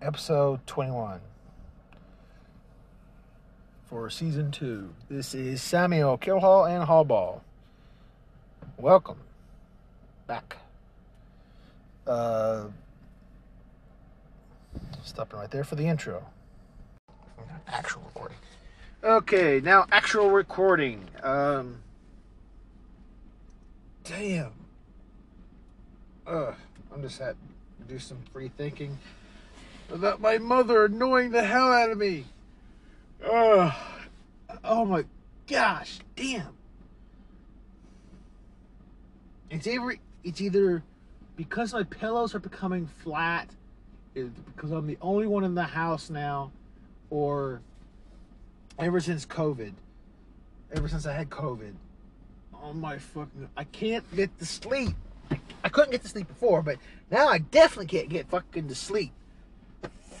episode 21 for season two. This is Samuel Killhall and Hallball. Welcome back. Uh, stopping right there for the intro. Actual recording. Okay, now actual recording. Um, damn. Ugh, I'm just had to do some free thinking about my mother annoying the hell out of me. Ugh. Oh my gosh, damn. It's every it's either because my pillows are becoming flat, because I'm the only one in the house now, or ever since COVID, ever since I had COVID, oh my fucking, I can't get to sleep. I couldn't get to sleep before, but now I definitely can't get fucking to sleep.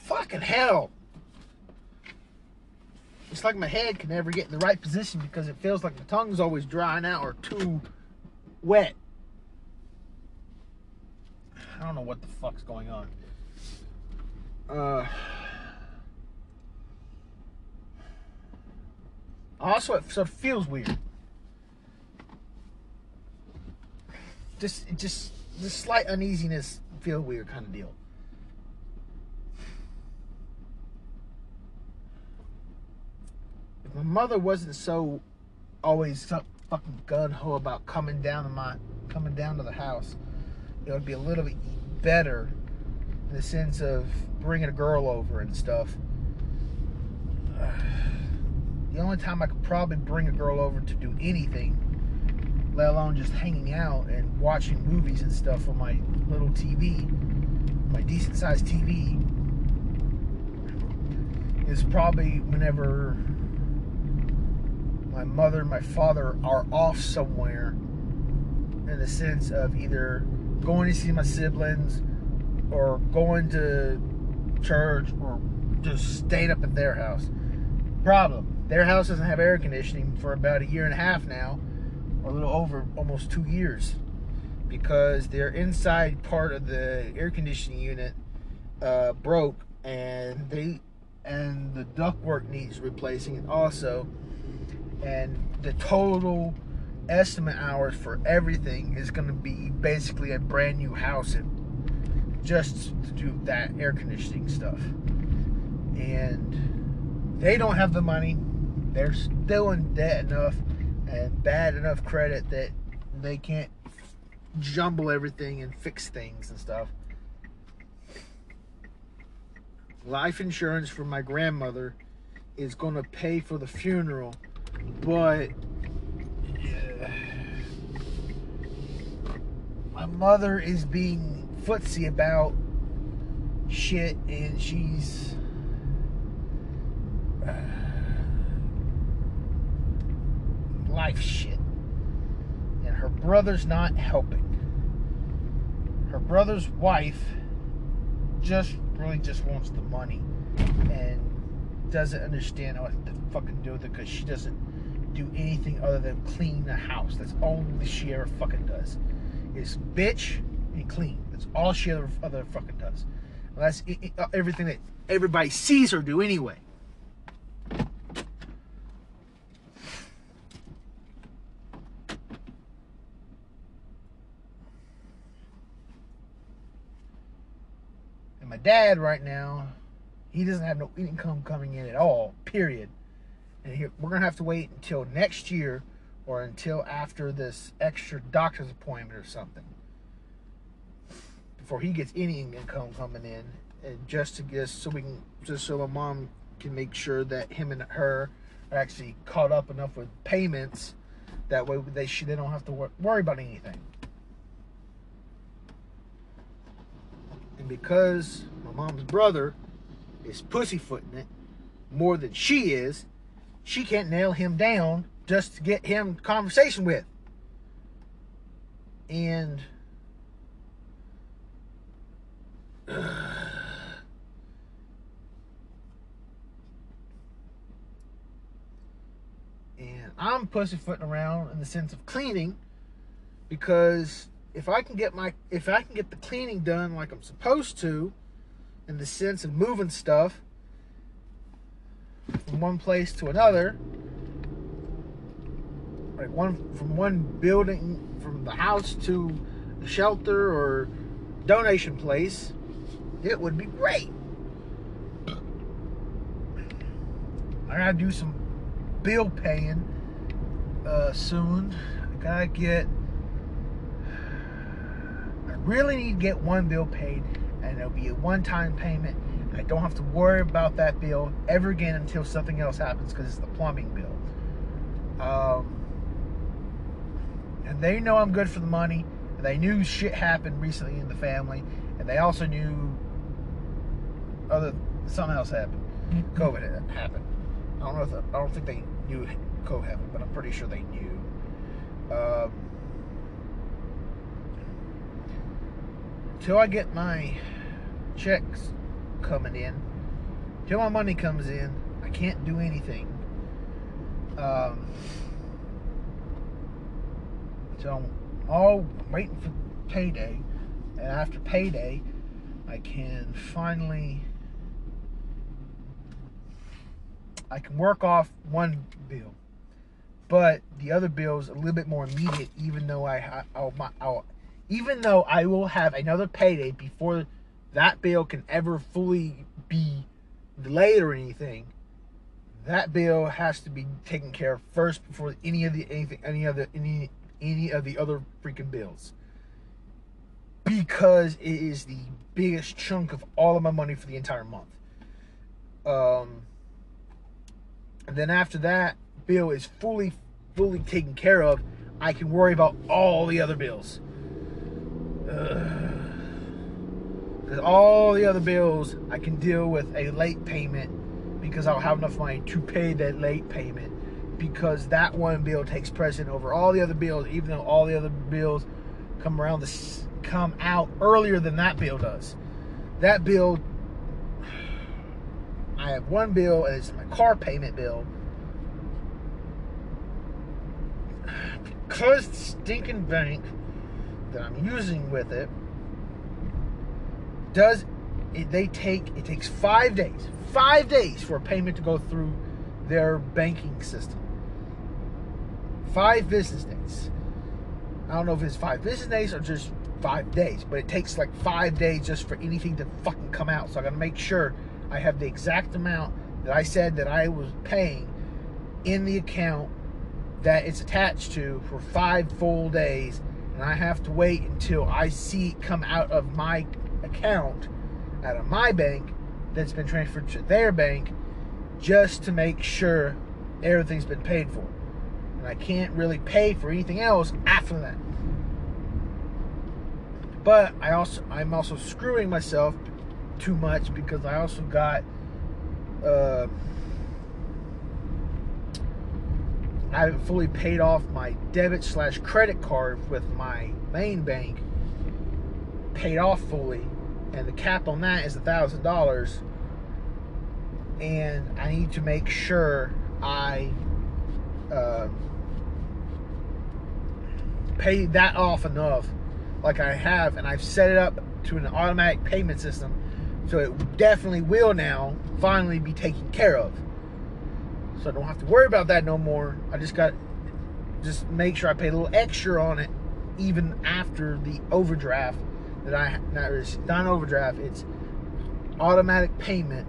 Fucking hell. It's like my head can never get in the right position because it feels like my tongue's always drying out or too wet. I don't know what the fuck's going on. Uh, also, it sort of feels weird. Just, just, the slight uneasiness, feel weird kind of deal. If my mother wasn't so always so fucking gun ho about coming down to my, coming down to the house, it would be a little bit better in the sense of bringing a girl over and stuff. The only time I could probably bring a girl over to do anything, let alone just hanging out and watching movies and stuff on my little TV, my decent sized TV, is probably whenever my mother and my father are off somewhere in the sense of either going to see my siblings or going to church or just staying up at their house. Problem their house doesn't have air conditioning for about a year and a half now, or a little over almost two years, because their inside part of the air conditioning unit uh, broke and they and the ductwork needs replacing and also and the total estimate hours for everything is going to be basically a brand new house just to do that air conditioning stuff. And they don't have the money. They're still in debt enough and bad enough credit that they can't jumble everything and fix things and stuff. Life insurance for my grandmother is going to pay for the funeral, but my mother is being footsie about shit and she's uh, life shit. And her brother's not helping. Her brother's wife just really just wants the money and doesn't understand what to fucking do with it because she doesn't do anything other than clean the house that's all she ever fucking does It's bitch and clean. That's all she ever, other fucking does. Well, that's it, it, uh, everything that everybody sees her do anyway. And my dad right now, he doesn't have no income coming in at all, period. Here, we're gonna have to wait until next year or until after this extra doctor's appointment or something before he gets any income coming in. And just to get so we can just so my mom can make sure that him and her are actually caught up enough with payments that way they should they don't have to worry about anything. And because my mom's brother is pussyfooting it more than she is she can't nail him down just to get him conversation with. And and I'm pussyfooting around in the sense of cleaning because if I can get my if I can get the cleaning done like I'm supposed to, in the sense of moving stuff from one place to another. Like one from one building from the house to the shelter or donation place, it would be great. I gotta do some bill paying uh, soon. I gotta get. I really need to get one bill paid, and it'll be a one-time payment. I don't have to worry about that bill ever again until something else happens because it's the plumbing bill. Um, and they know I'm good for the money. They knew shit happened recently in the family, and they also knew other something else happened. COVID happened. I don't know if I don't think they knew COVID happened, but I'm pretty sure they knew. Um, till I get my checks coming in, till my money comes in, I can't do anything. Um, so I'm all waiting for payday, and after payday, I can finally I can work off one bill, but the other bill is a little bit more immediate. Even though I, I'll, I'll, even though I will have another payday before that bill can ever fully be delayed or anything, that bill has to be taken care of first before any of the anything any other any any of the other freaking bills because it is the biggest chunk of all of my money for the entire month. Um, and then after that bill is fully, fully taken care of, I can worry about all the other bills. Because all the other bills, I can deal with a late payment because I'll have enough money to pay that late payment. Because that one bill takes precedent over all the other bills, even though all the other bills come around the come out earlier than that bill does. That bill, I have one bill, and it's my car payment bill. Because the stinking bank that I'm using with it does it, they take it takes five days, five days for a payment to go through their banking system. Five business days. I don't know if it's five business days or just five days, but it takes like five days just for anything to fucking come out. So I gotta make sure I have the exact amount that I said that I was paying in the account that it's attached to for five full days. And I have to wait until I see it come out of my account, out of my bank, that's been transferred to their bank, just to make sure everything's been paid for. And I can't really pay for anything else after that. But I also I'm also screwing myself too much because I also got uh, I haven't fully paid off my debit slash credit card with my main bank paid off fully and the cap on that is a thousand dollars and I need to make sure I uh, pay that off enough like I have, and I've set it up to an automatic payment system, so it definitely will now finally be taken care of. So I don't have to worry about that no more. I just got just make sure I pay a little extra on it, even after the overdraft that I not not overdraft. It's automatic payment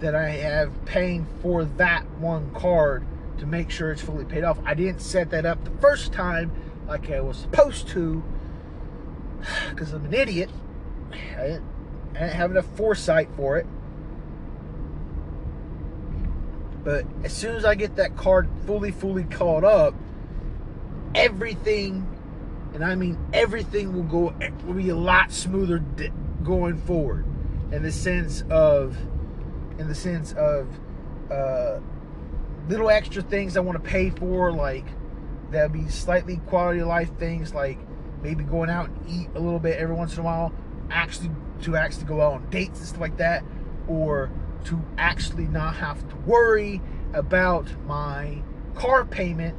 that I have paying for that one card to make sure it's fully paid off. I didn't set that up the first time like I was supposed to because I'm an idiot. I didn't, I didn't have enough foresight for it. But as soon as I get that card fully, fully caught up, everything, and I mean everything, will go will be a lot smoother going forward. In the sense of, in the sense of, uh, little extra things I want to pay for, like There'll be slightly quality of life things like maybe going out and eat a little bit every once in a while, actually to actually go out on dates and stuff like that, or to actually not have to worry about my car payment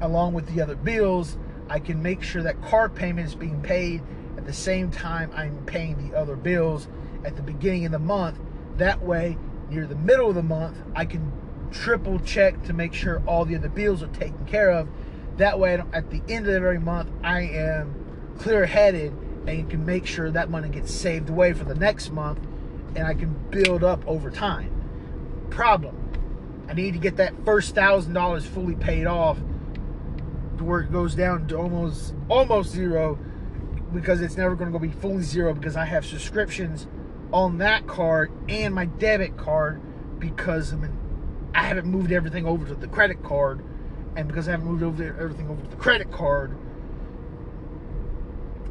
along with the other bills. I can make sure that car payment is being paid at the same time I'm paying the other bills at the beginning of the month. That way, near the middle of the month, I can triple check to make sure all the other bills are taken care of. That way, at the end of every month, I am clear headed and can make sure that money gets saved away for the next month and I can build up over time. Problem I need to get that first thousand dollars fully paid off where it goes down to almost almost zero because it's never going to be fully zero because I have subscriptions on that card and my debit card because I mean I haven't moved everything over to the credit card. And because I haven't moved over everything over to the credit card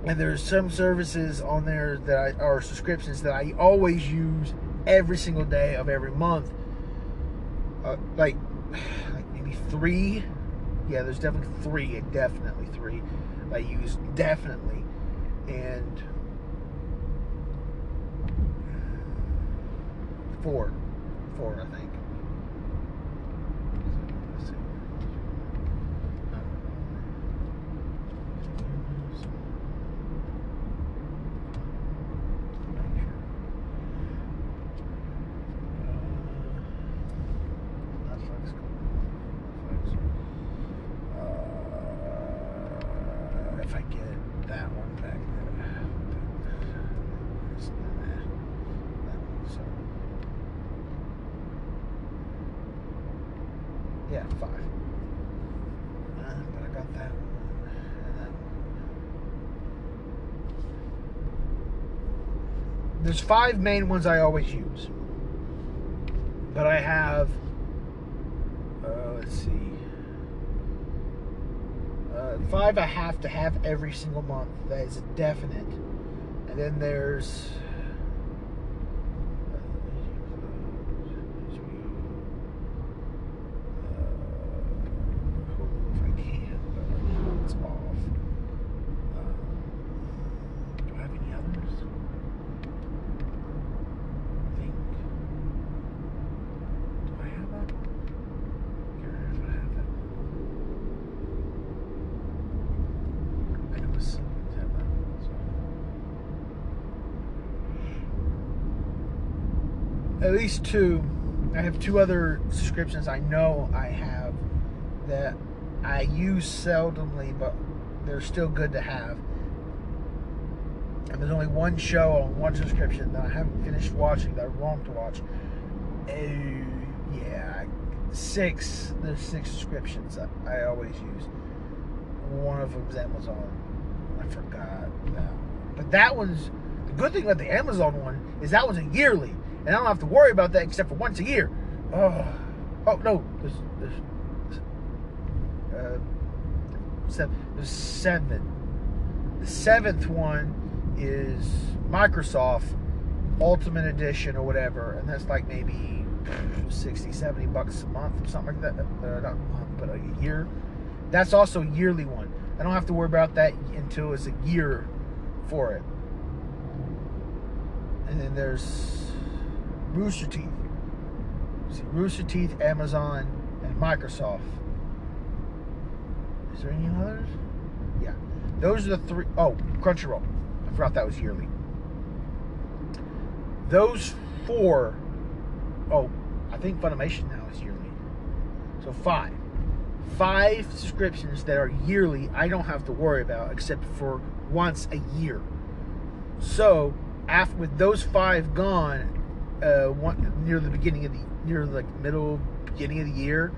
and there's some services on there that I are subscriptions that I always use every single day of every month. Uh, like like maybe three yeah there's definitely three definitely three. I use definitely. And four. Four I think Yeah, five. Uh, but I got that one. And then there's five main ones I always use. But I have, uh, let's see, uh, five I have to have every single month. That is a definite. And then there's at least two. I have two other subscriptions I know I have that I use seldomly, but they're still good to have. And there's only one show on one subscription that I haven't finished watching that I want to watch. Uh, yeah, six. There's six subscriptions that I always use. One of them's Amazon. I forgot that. But that one's the good thing about the Amazon one is that one's a yearly and I don't have to worry about that except for once a year. Oh, oh no, there's, there's, uh, seven. The seventh one is Microsoft Ultimate Edition or whatever, and that's like maybe 60, 70 bucks a month, or something like that. Uh, not a month, but a year. That's also a yearly one. I don't have to worry about that until it's a year for it. And then there's Rooster Teeth. See, Rooster Teeth, Amazon, and Microsoft. Is there any others? Yeah. Those are the three. Oh, Crunchyroll. I forgot that was yearly. Those four. Oh, I think Funimation now is yearly. So five. Five subscriptions that are yearly I don't have to worry about except for once a year. So, after with those five gone, uh, one, near the beginning of the near like middle beginning of the year,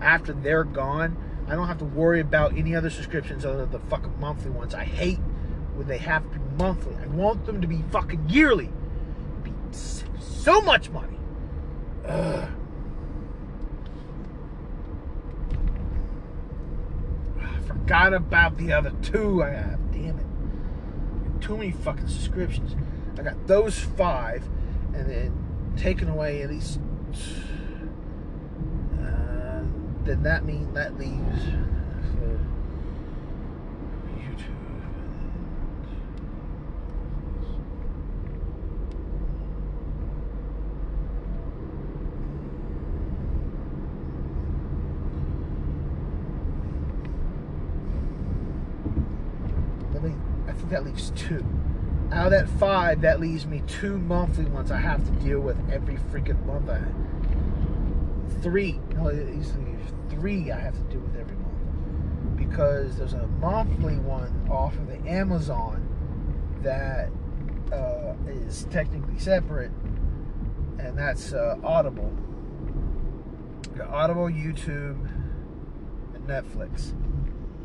after they're gone, I don't have to worry about any other subscriptions other than the fucking monthly ones. I hate when they have to be monthly. I want them to be fucking yearly. Be so much money. Ugh. I forgot about the other two I have. Damn it. Too many fucking subscriptions. I got those five and then taken away at least, uh, then that mean that leaves uh, YouTube. I think that leaves two. Out of that five, that leaves me two monthly ones I have to deal with every freaking month. I three, no, three I have to deal with every month because there's a monthly one off of the Amazon that uh, is technically separate, and that's uh, Audible. Audible, YouTube, and Netflix.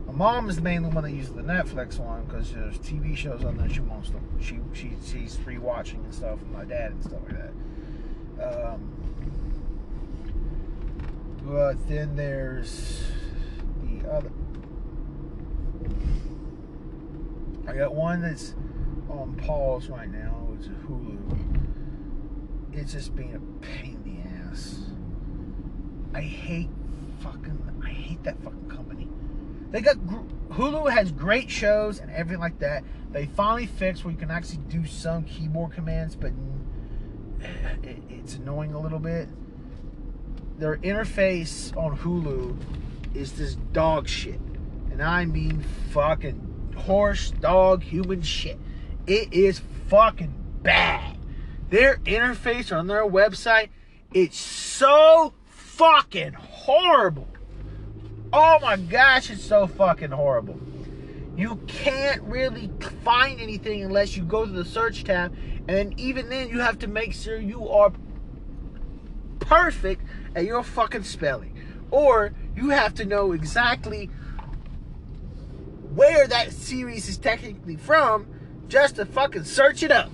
My mom is the main one that uses the Netflix one because there's TV shows on there she wants to. She she she's rewatching and stuff with my dad and stuff like that. Um, but then there's the other. I got one that's on pause right now. It's a Hulu. It's just being a pain in the ass. I hate fucking. I hate that fucking company. They got Hulu has great shows and everything like that. They finally fixed where you can actually do some keyboard commands, but it, it's annoying a little bit. Their interface on Hulu is this dog shit, and I mean fucking horse, dog, human shit. It is fucking bad. Their interface on their website, it's so fucking horrible. Oh my gosh, it's so fucking horrible. You can't really find anything unless you go to the search tab, and even then, you have to make sure you are perfect at your fucking spelling. Or you have to know exactly where that series is technically from just to fucking search it up.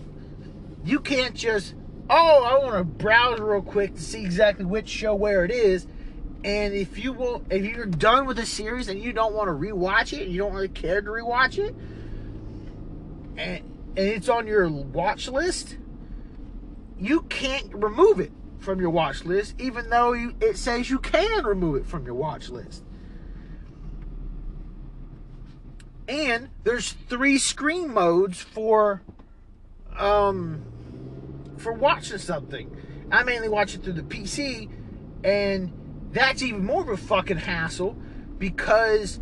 You can't just, oh, I want to browse real quick to see exactly which show where it is. And if you will, if you're done with the series and you don't want to rewatch it, you don't really care to rewatch it, and, and it's on your watch list, you can't remove it from your watch list, even though you, it says you can remove it from your watch list. and there's three screen modes for um for watching something. I mainly watch it through the PC, and that's even more of a fucking hassle because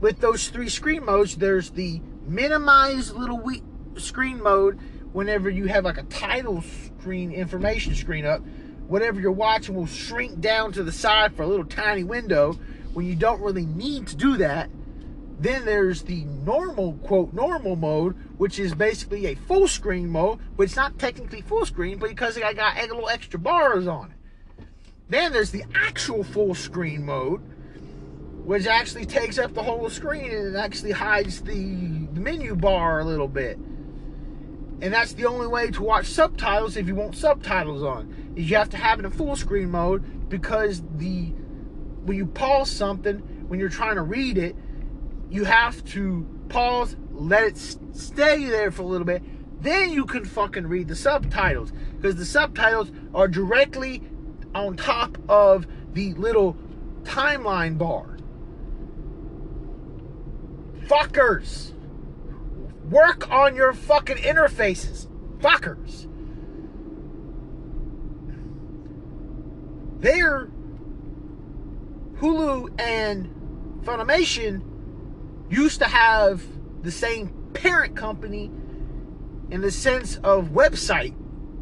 with those three screen modes, there's the minimized little we- screen mode whenever you have like a title screen information screen up. Whatever you're watching will shrink down to the side for a little tiny window when you don't really need to do that then there's the normal, quote, normal mode, which is basically a full screen mode, but it's not technically full screen because I got a little extra bars on it. Then there's the actual full screen mode, which actually takes up the whole screen and actually hides the, the menu bar a little bit. And that's the only way to watch subtitles if you want subtitles on. Is you have to have it in full screen mode because the when you pause something when you're trying to read it, you have to pause, let it stay there for a little bit, then you can fucking read the subtitles because the subtitles are directly on top of the little timeline bar. Fuckers. Work on your fucking interfaces. Fuckers. There, Hulu and Funimation used to have the same parent company in the sense of website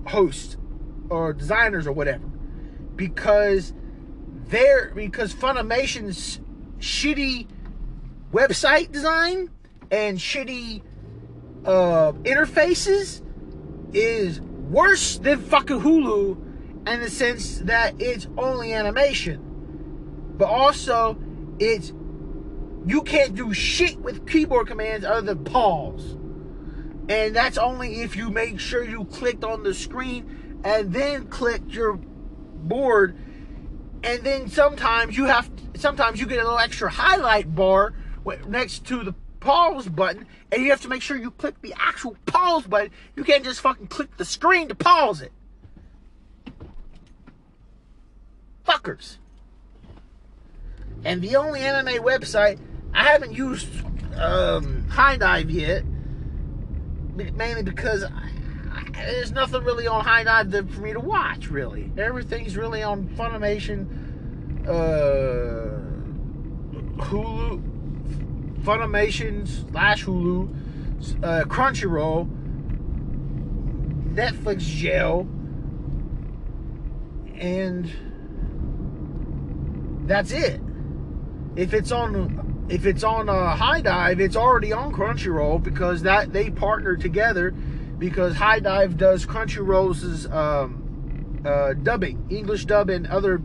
hosts or designers or whatever because they're because Funimation's shitty website design and shitty uh, interfaces is worse than fucking Hulu in the sense that it's only animation, but also it's you can't do shit with keyboard commands other than pause. And that's only if you make sure you clicked on the screen and then clicked your board. And then sometimes you have to, sometimes you get a little extra highlight bar next to the pause button and you have to make sure you click the actual pause button. You can't just fucking click the screen to pause it. Fuckers. And the only anime website I haven't used um, HIDIVE yet, mainly because I, there's nothing really on HIDIVE for me to watch. Really, everything's really on Funimation, uh, Hulu, Funimation slash Hulu, uh, Crunchyroll, Netflix jail, and that's it. If it's on if it's on uh, dive, it's already on Crunchyroll because that they partner together because HIDIVE does Crunchyroll's um, uh, dubbing, English dub and other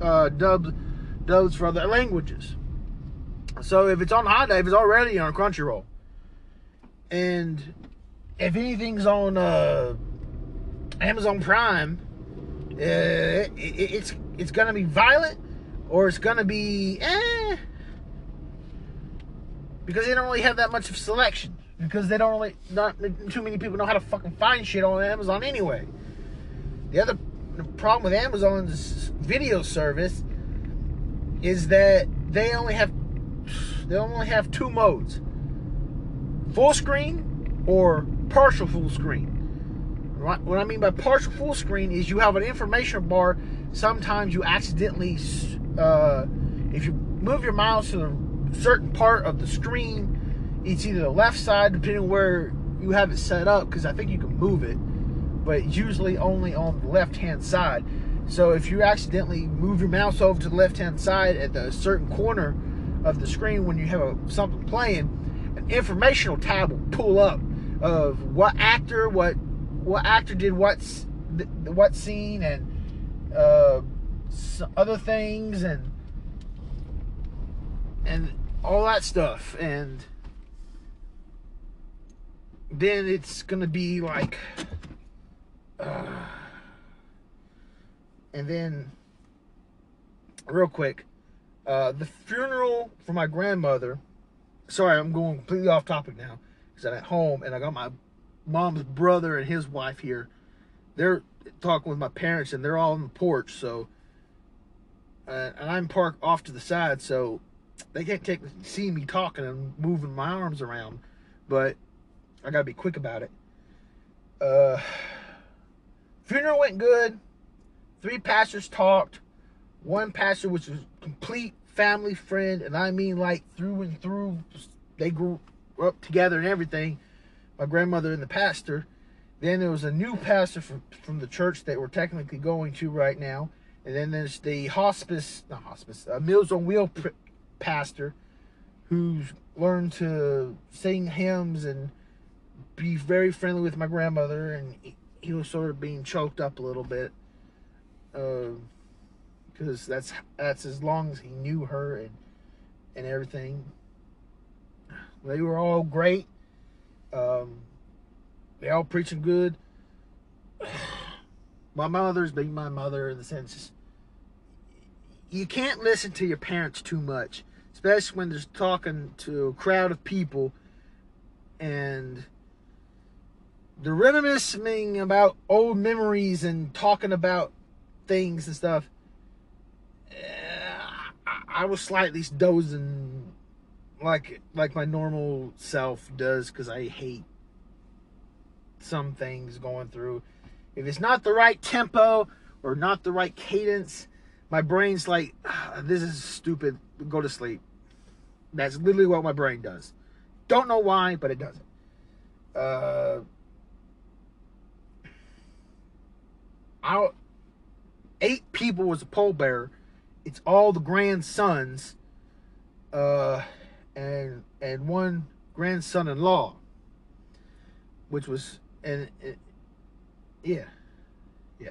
uh, dubs dubs for other languages. So if it's on HIDIVE, it's already on Crunchyroll. And if anything's on uh, Amazon Prime, uh, it, it's it's gonna be violent or it's gonna be eh because they don't really have that much of selection because they don't really not too many people know how to fucking find shit on Amazon anyway. The other problem with Amazon's video service is that they only have they only have two modes: full screen or partial full screen. What I mean by partial full screen is you have an information bar. Sometimes you accidentally, uh, if you move your mouse to a certain part of the screen, it's either the left side, depending where you have it set up, because I think you can move it, but usually only on the left hand side. So if you accidentally move your mouse over to the left hand side at the certain corner of the screen when you have a, something playing, an informational tab will pull up of what actor, what what actor did what's what scene and uh, other things and and all that stuff and then it's gonna be like uh, and then real quick uh, the funeral for my grandmother sorry i'm going completely off topic now because i'm at home and i got my mom's brother and his wife here. They're talking with my parents and they're all on the porch. So, uh, and I'm parked off to the side, so they can't take see me talking and moving my arms around. But I gotta be quick about it. Uh, funeral went good. Three pastors talked. One pastor which was a complete family friend, and I mean like through and through. They grew up together and everything my grandmother and the pastor. Then there was a new pastor from, from the church that we're technically going to right now. And then there's the hospice, not hospice, uh, Meals on Wheel pastor who's learned to sing hymns and be very friendly with my grandmother. And he, was sort of being choked up a little bit. Because uh, that's that's as long as he knew her and and everything. They were all great. Um, they all preaching good. My mother's being my mother in the sense you can't listen to your parents too much, especially when they're talking to a crowd of people and they're reminiscing about old memories and talking about things and stuff. I was slightly dozing like like my normal self does because I hate some things going through. If it's not the right tempo or not the right cadence, my brain's like, ah, this is stupid. Go to sleep. That's literally what my brain does. Don't know why, but it does it. Uh, I, eight people was a pallbearer. It's all the grandsons. Uh, and and one grandson-in-law, which was and yeah, yeah,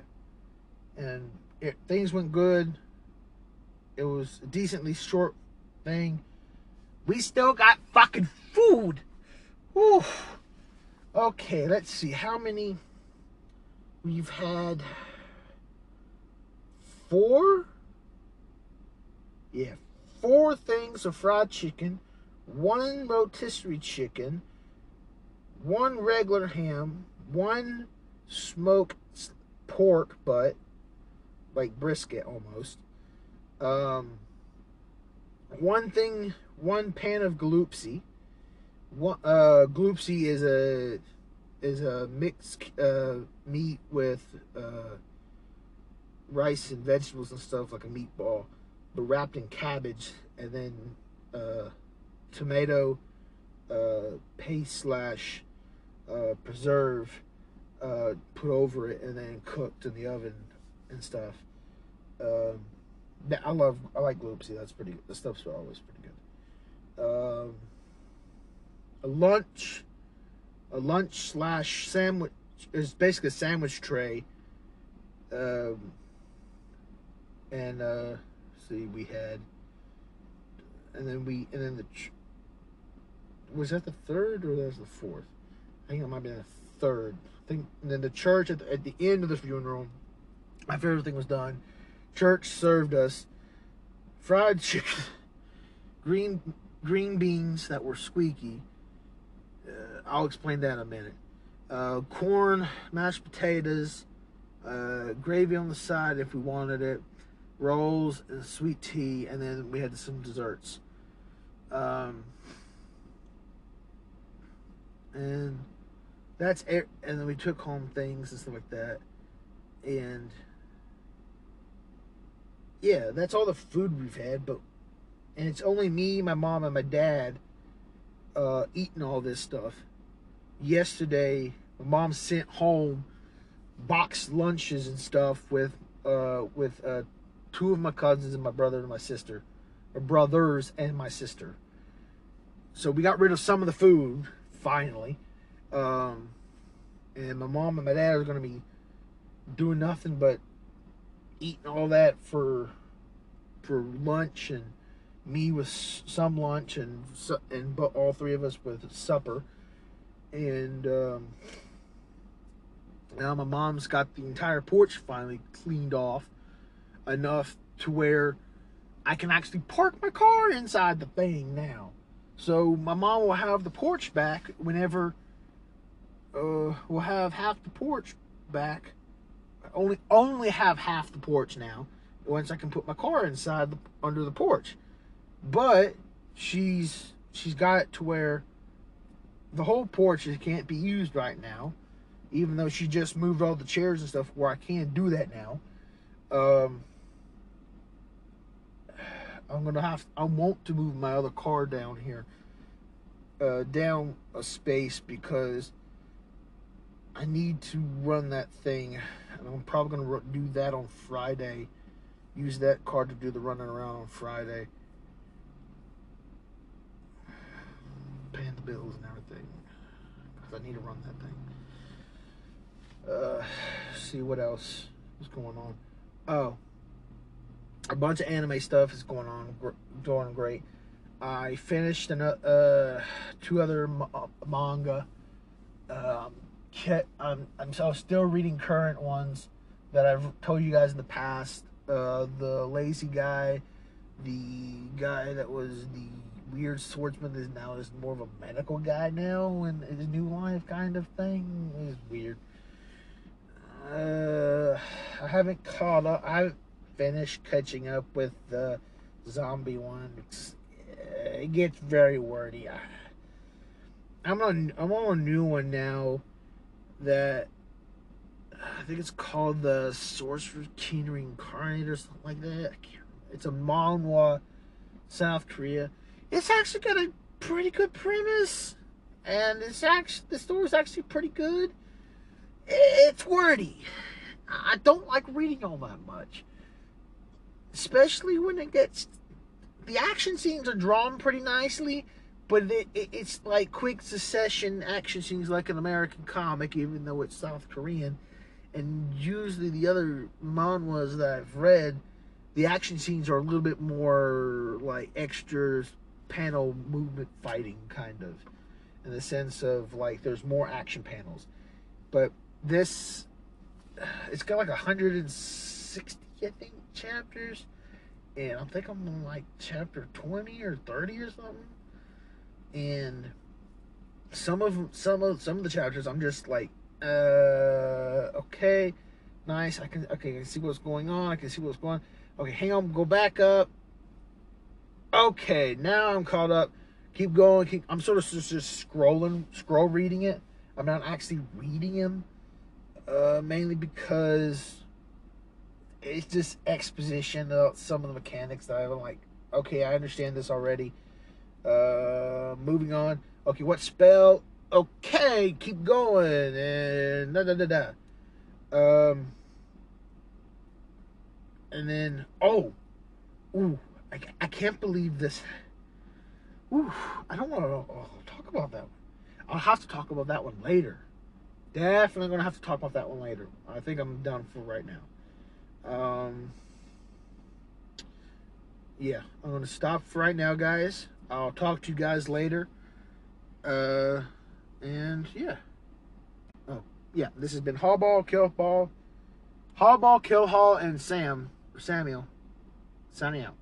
and it, things went good. It was a decently short thing. We still got fucking food. Whew. Okay, let's see how many we've had. Four. Yeah, four things of fried chicken one rotisserie chicken, one regular ham, one smoked pork butt, like brisket almost. Um, one thing, one pan of gloopsy. One, uh, gloopsy is a is a mixed uh, meat with uh, rice and vegetables and stuff like a meatball, but wrapped in cabbage and then uh, tomato uh, paste slash uh, preserve, uh, put over it and then cooked in the oven and stuff. Um, I love I like gloopsy. That's pretty. The stuff's always pretty good. Um, a lunch, a lunch slash sandwich is basically a sandwich tray. Um, and uh, see, we had, and then we and then the was that the third or that was the fourth? I think it might be the third. I think and then the church at the, at the end of the funeral, after everything was done, church served us fried chicken, green green beans that were squeaky. I'll explain that in a minute. Uh, corn, mashed potatoes, uh, gravy on the side if we wanted it, rolls, and sweet tea, and then we had some desserts. Um, and that's and then we took home things and stuff like that, and yeah, that's all the food we've had. But and it's only me, my mom, and my dad uh, eating all this stuff. Yesterday, my mom sent home boxed lunches and stuff with uh, with uh, two of my cousins and my brother and my sister, or brothers and my sister. So we got rid of some of the food finally, um, and my mom and my dad are going to be doing nothing but eating all that for for lunch and me with some lunch and and but all three of us with supper and um, now my mom's got the entire porch finally cleaned off enough to where I can actually park my car inside the thing now. So my mom will have the porch back whenever uh, we'll have half the porch back. Only only have half the porch now. Once I can put my car inside the, under the porch, but she's she's got it to where the whole porch can't be used right now, even though she just moved all the chairs and stuff where I can't do that now. Um, I'm gonna have I want to move my other car down here, uh, down a space because I need to run that thing, and I'm probably gonna do that on Friday. Use that car to do the running around on Friday. Paying the bills and everything. Because I need to run that thing. Uh, see what else is going on. Oh, a bunch of anime stuff is going on, going great. I finished an, uh, two other manga. Um, I'm, I'm still reading current ones that I've told you guys in the past. Uh, the lazy guy, the guy that was the weird swordsman is now is more of a medical guy now and his new life kind of thing. Is weird. Uh, I haven't caught up. I haven't finished catching up with the zombie one. It's, it gets very wordy. I'm on I'm on a new one now that I think it's called the Sorcerer's King Reincarnate or something like that. It's a manhwa, South Korea. It's actually got a pretty good premise, and it's actually the story's actually pretty good. It's wordy. I don't like reading all that much, especially when it gets. The action scenes are drawn pretty nicely, but it, it, it's like quick succession action scenes like an American comic, even though it's South Korean. And usually the other manhwas that I've read, the action scenes are a little bit more like extra panel movement fighting, kind of, in the sense of like there's more action panels. But this, it's got like 160, I think, chapters. And I think I'm on like chapter 20 or 30 or something and some of some of some of the chapters I'm just like, uh, okay, nice. I can okay, I can see what's going on. I can see what's going. on. Okay, hang on, go back up. Okay, now I'm caught up. Keep going. Keep, I'm sort of just, just scrolling, scroll reading it. I'm not actually reading him, uh, mainly because it's just exposition of some of the mechanics that I'm like, okay, I understand this already. Uh, moving on. Okay, what spell? okay, keep going, and da da da da. Um, and then oh, ooh, I, I can't believe this. Ooh, I don't want to oh, talk about that one. I'll have to talk about that one later. Definitely gonna have to talk about that one later. I think I'm done for right now. Um, yeah, I'm gonna stop for right now, guys. I'll talk to you guys later. Uh, and yeah. Oh, yeah. This has been Hallball, Killball, Hallball, Killhall, and Sam, Samuel, signing out.